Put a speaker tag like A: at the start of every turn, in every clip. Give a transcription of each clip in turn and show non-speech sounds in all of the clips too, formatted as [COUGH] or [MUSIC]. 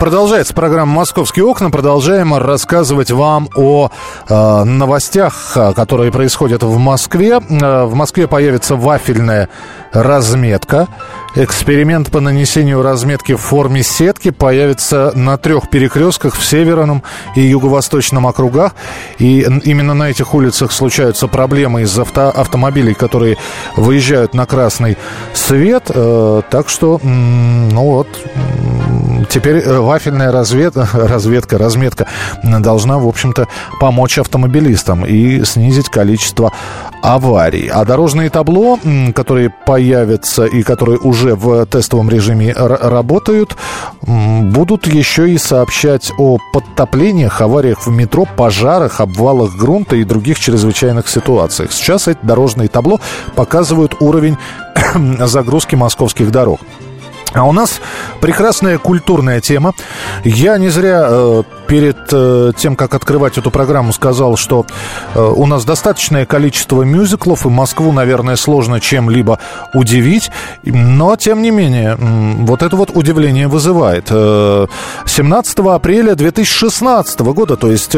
A: Продолжается программа «Московские окна». Продолжаем рассказывать вам о э, новостях, э, которые происходят в Москве. Э, в Москве появится вафельная разметка. Эксперимент по нанесению разметки в форме сетки появится на трех перекрестках в Северном и Юго-Восточном округах. И именно на этих улицах случаются проблемы из авто автомобилей, которые выезжают на красный свет. Э, так что, ну вот, теперь э, вафельная развед... [LAUGHS] разведка, разметка должна, в общем-то, помочь автомобилистам и снизить количество аварий. А дорожные табло, которые появятся и которые уже в тестовом режиме работают, будут еще и сообщать о подтоплениях, авариях в метро, пожарах, обвалах грунта и других чрезвычайных ситуациях. Сейчас эти дорожные табло показывают уровень [CLEARS THROAT] загрузки московских дорог. А у нас прекрасная культурная тема. Я не зря э, перед э, тем, как открывать эту программу, сказал, что э, у нас достаточное количество мюзиклов, и Москву, наверное, сложно чем-либо удивить. Но, тем не менее, вот это вот удивление вызывает. 17 апреля 2016 года, то есть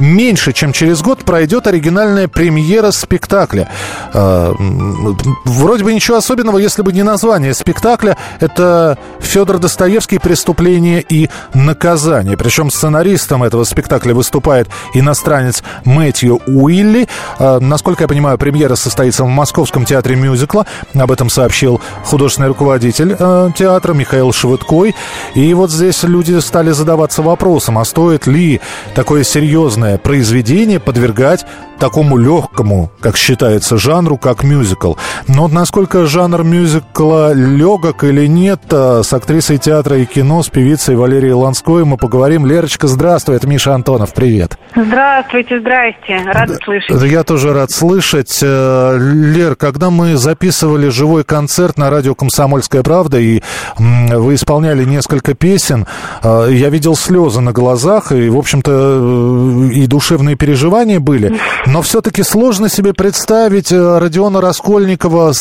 A: меньше, чем через год, пройдет оригинальная премьера спектакля. Вроде бы ничего особенного, если бы не название спектакля. Это Федор Достоевский «Преступление и наказание». Причем сценаристом этого спектакля выступает иностранец Мэтью Уилли. А, насколько я понимаю, премьера состоится в Московском театре мюзикла. Об этом сообщил художественный руководитель а, театра Михаил Швыдкой. И вот здесь люди стали задаваться вопросом, а стоит ли такое серьезное произведение подвергать такому легкому, как считается, жанру, как мюзикл. Но насколько жанр мюзикла легок или нет, а, с актрисой театра и кино, с певицей Валерией Ланской мы поговорим. Лерочка, здравствуй, это Миша Антонов, привет.
B: Здравствуйте, здрасте, рад слышать.
A: Я тоже рад слышать. Э, Лер, когда мы записывали живой концерт на радио «Комсомольская правда», и вы исполняли несколько песен, э, я видел слезы на глазах, и, в общем-то, э, и душевные переживания были. Но все-таки сложно себе представить Родиона Раскольникова,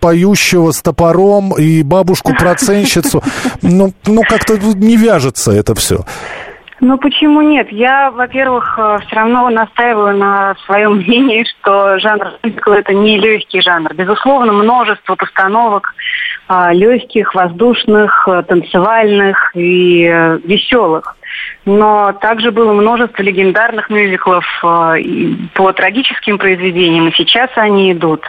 A: поющего с топором, и бабушку-проценщицу. [LAUGHS] Ну, ну как-то не вяжется это все.
B: Ну почему нет? Я, во-первых, э, все равно настаиваю на своем [LAUGHS] мнении, что жанр мюзикл это не легкий жанр. Безусловно, множество постановок э, легких, воздушных, танцевальных и веселых но также было множество легендарных мюзиклов э, по трагическим произведениям, и сейчас они идут.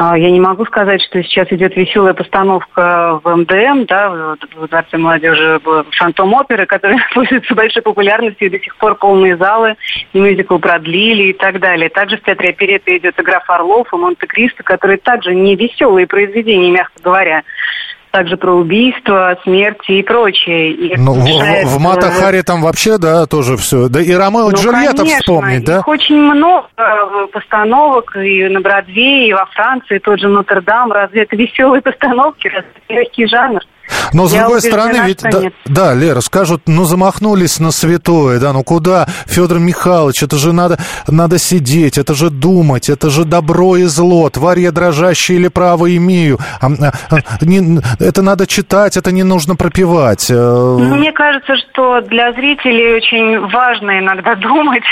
B: А, я не могу сказать, что сейчас идет веселая постановка в МДМ, да, в Дворце молодежи «Фантом оперы», которая [LAUGHS] пользуется большой популярностью, и до сих пор полные залы, и мюзикл продлили и так далее. Также в театре оперетты идет игра Фарлов и Монте-Кристо, которые также не веселые произведения, мягко говоря также про убийство, смерти и прочее. И
A: ну, в, в Мата Хари там вообще, да, тоже все. Да и Ромео ну, Джульетта конечно, вспомнить, да?
B: Их очень много постановок и на Бродвее, и во Франции, тот же Нотр-Дам. Разве это веселые постановки, разве это легкий жанр?
A: Но с Я другой стороны, ведь да, да, Лера, скажут, ну замахнулись на святое, да, ну куда, Федор Михайлович, это же надо, надо сидеть, это же думать, это же добро и зло, тварь я дрожащая или право имею, а, а, не, это надо читать, это не нужно пропивать. Э.
B: Мне кажется, что для зрителей очень важно иногда [LAUGHS] думать,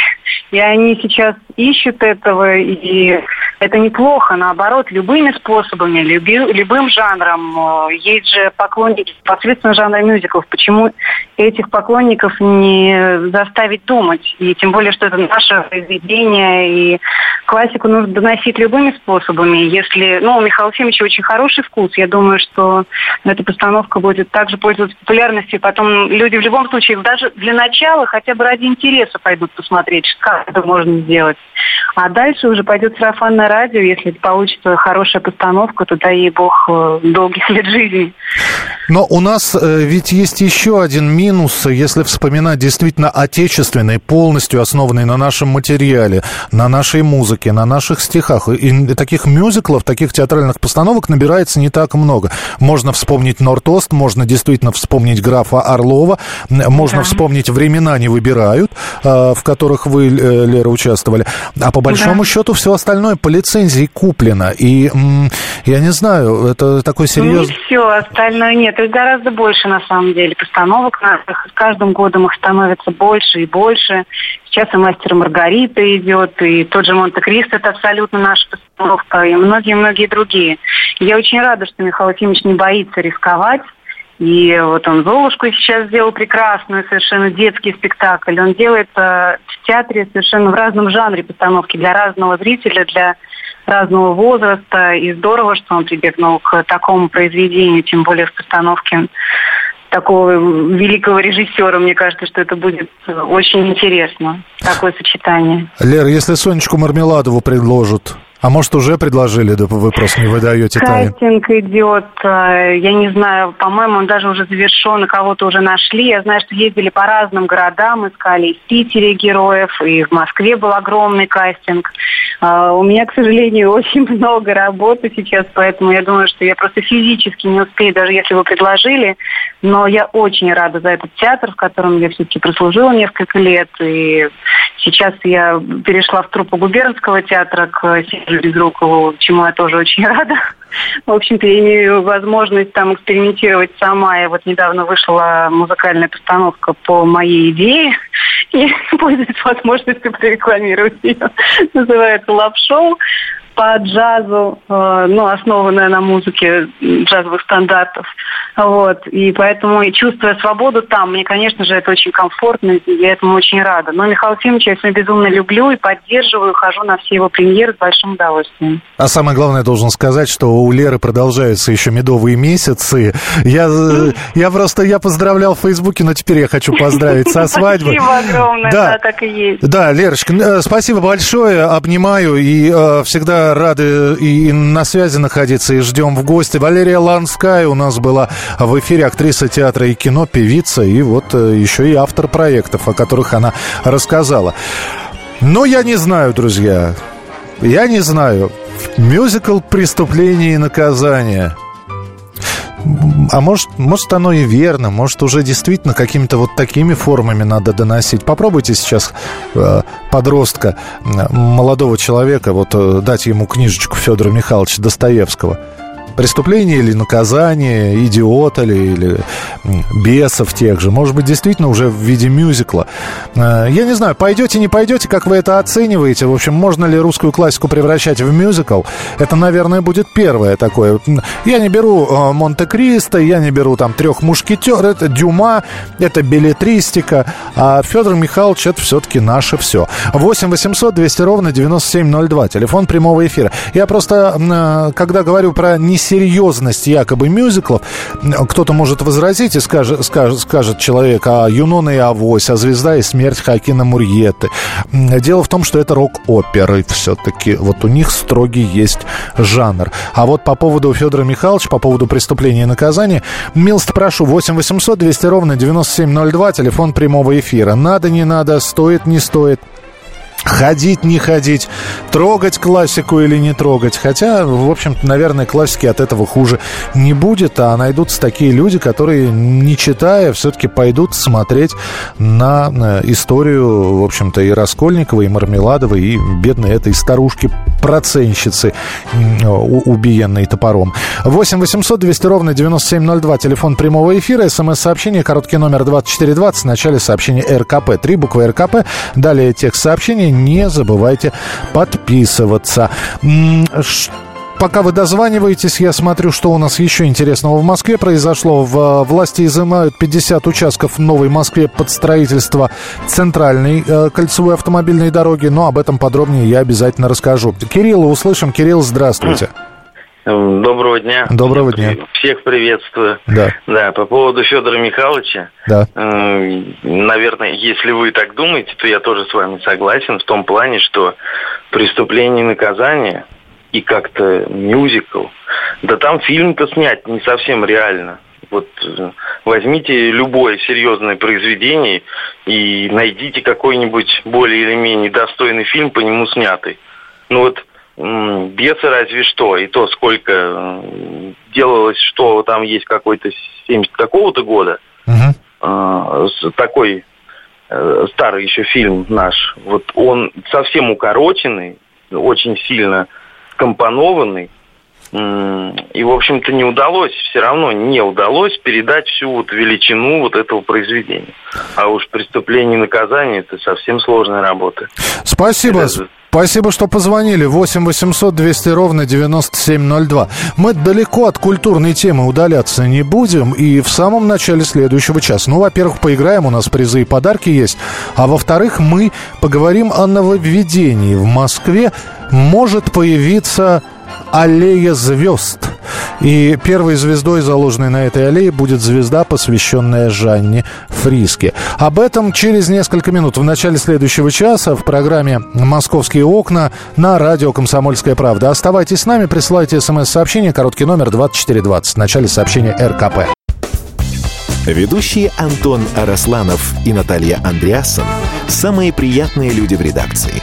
B: и они сейчас ищут этого, и это неплохо, наоборот, любыми способами, люби, любым жанром. Есть же поклонники непосредственно жанра мюзиклов. Почему этих поклонников не заставить думать? И тем более, что это наше произведение, и классику нужно доносить любыми способами. Если, ну, у Михаила Ефимовича очень хороший вкус, я думаю, что эта постановка будет также пользоваться популярностью. Потом люди в любом случае, даже для начала, хотя бы ради интереса пойдут посмотреть, как это можно сделать. А дальше уже пойдет сарафанное радио. Если получится хорошая постановка, то дай ей бог э, долгих [LAUGHS] лет жизни.
A: Но у нас э, ведь есть еще один минус, если вспоминать действительно отечественный, полностью основанный на нашем материале, на нашей музыке, на наших стихах. И таких мюзиклов, таких театральных постановок набирается не так много. Можно вспомнить Нортост, можно действительно вспомнить графа Орлова, можно да. вспомнить «Времена не выбирают», э, в которых вы, Лера, участвовали. А по большому да. счету все остальное, лицензий куплено. И я не знаю, это такой серьезный...
B: Не все, остальное нет. Их гораздо больше, на самом деле, постановок наших. С каждым годом их становится больше и больше. Сейчас и «Мастер Маргарита» идет, и тот же «Монте-Кристо» — это абсолютно наша постановка, и многие-многие другие. Я очень рада, что Михаил Ефимович не боится рисковать, и вот он «Золушку» сейчас сделал прекрасную, совершенно детский спектакль. Он делает э, в театре совершенно в разном жанре постановки для разного зрителя, для разного возраста. И здорово, что он прибегнул к такому произведению, тем более в постановке такого великого режиссера. Мне кажется, что это будет очень интересно, такое сочетание.
A: Лера, если Сонечку Мармеладову предложат, а может, уже предложили, да вы просто не выдаете
B: тайны? Кастинг идет, э, я не знаю, по-моему, он даже уже завершен, кого-то уже нашли. Я знаю, что ездили по разным городам, искали и в Питере героев, и в Москве был огромный кастинг. Э, у меня, к сожалению, [LAUGHS] очень много работы сейчас, поэтому я думаю, что я просто физически не успею, даже если вы предложили. Но я очень рада за этот театр, в котором я все-таки прослужила несколько лет, и Сейчас я перешла в труппу губернского театра к Сережу Безрукову, чему я тоже очень [LAUGHS] рада. В общем-то, я имею возможность там экспериментировать сама. Я вот недавно вышла музыкальная постановка по моей идее. [LAUGHS] И [LAUGHS] пользуюсь возможностью прорекламировать ее. Называется «Лап-шоу» по джазу, э, ну, основанная на музыке джазовых стандартов. Вот. И поэтому, и чувствуя свободу там, мне, конечно же, это очень комфортно, и я этому очень рада. Но Михаила Ефимовича я сегодня безумно люблю и поддерживаю, хожу на все его премьеры с большим удовольствием.
A: А самое главное, должен сказать, что у Леры продолжаются еще медовые месяцы. Я, я просто, я поздравлял в Фейсбуке, но теперь я хочу поздравить со свадьбой.
B: Спасибо огромное, да, так и есть.
A: Да, Лерочка, э, спасибо большое, обнимаю и э, всегда рады и на связи находиться, и ждем в гости. Валерия Ланская у нас была в эфире актриса театра и кино, певица, и вот э, еще и автор проектов, о которых она рассказала. Но я не знаю, друзья, я не знаю. Мюзикл «Преступление и наказание». А может, может, оно и верно, может, уже действительно какими-то вот такими формами надо доносить. Попробуйте сейчас э, подростка, молодого человека, вот э, дать ему книжечку Федора Михайловича Достоевского – преступление или наказание, идиота ли, или бесов тех же. Может быть, действительно уже в виде мюзикла. Э, я не знаю, пойдете, не пойдете, как вы это оцениваете? В общем, можно ли русскую классику превращать в мюзикл? Это, наверное, будет первое такое. Я не беру э, Монте-Кристо, я не беру там трех мушкетер, это Дюма, это билетристика, а Федор Михайлович это все-таки наше все. 8 800 200 ровно 9702, телефон прямого эфира. Я просто, э, когда говорю про не серьезность якобы мюзиклов, кто-то может возразить и скажет, скажет, скажет человек, а Юнона и Авось, а Звезда и смерть Хакина Мурьеты. Дело в том, что это рок-оперы все-таки. Вот у них строгий есть жанр. А вот по поводу Федора Михайловича, по поводу преступления и наказания, милость прошу, 8 800 200 ровно 9702, телефон прямого эфира. Надо, не надо, стоит, не стоит. Ходить, не ходить, трогать классику или не трогать. Хотя, в общем-то, наверное, классики от этого хуже не будет, а найдутся такие люди, которые, не читая, все-таки пойдут смотреть на историю, в общем-то, и Раскольникова, и Мармеладова, и бедной этой старушки-проценщицы, убиенной топором. 8 800 200 ровно 9702, телефон прямого эфира, смс-сообщение, короткий номер 2420, в начале сообщения РКП. Три буквы РКП, далее текст сообщения, не забывайте подписываться. Пока вы дозваниваетесь, я смотрю, что у нас еще интересного в Москве произошло. В, власти изымают 50 участков в Новой Москве под строительство центральной э, кольцевой автомобильной дороги. Но об этом подробнее я обязательно расскажу. Кирилла услышим. Кирилл, здравствуйте.
C: Доброго дня.
A: Доброго дня.
C: Всех приветствую.
A: Да.
C: Да, по поводу Федора Михайловича.
A: Да.
C: Э, наверное, если вы так думаете, то я тоже с вами согласен в том плане, что преступление и наказание и как-то мюзикл. Да там фильм-то снять не совсем реально. Вот э, возьмите любое серьезное произведение и найдите какой-нибудь более или менее достойный фильм по нему снятый. Ну вот бесы разве что, и то сколько делалось, что там есть какой-то 70 какого-то года, угу. такой э, старый еще фильм наш, вот он совсем укороченный, очень сильно скомпонованный. И, в общем-то, не удалось, все равно не удалось передать всю вот величину вот этого произведения. А уж преступление и наказание – это совсем сложная работа.
A: Спасибо. Это... Спасибо, что позвонили. 8 800 200 ровно 9702. Мы далеко от культурной темы удаляться не будем. И в самом начале следующего часа. Ну, во-первых, поиграем, у нас призы и подарки есть. А во-вторых, мы поговорим о нововведении. В Москве может появиться аллея звезд. И первой звездой, заложенной на этой аллее, будет звезда, посвященная Жанне Фриске. Об этом через несколько минут в начале следующего часа в программе «Московские окна» на радио «Комсомольская правда». Оставайтесь с нами, присылайте смс-сообщение, короткий номер 2420 в начале сообщения РКП.
D: Ведущие Антон Арасланов и Наталья Андреасон – самые приятные люди в редакции.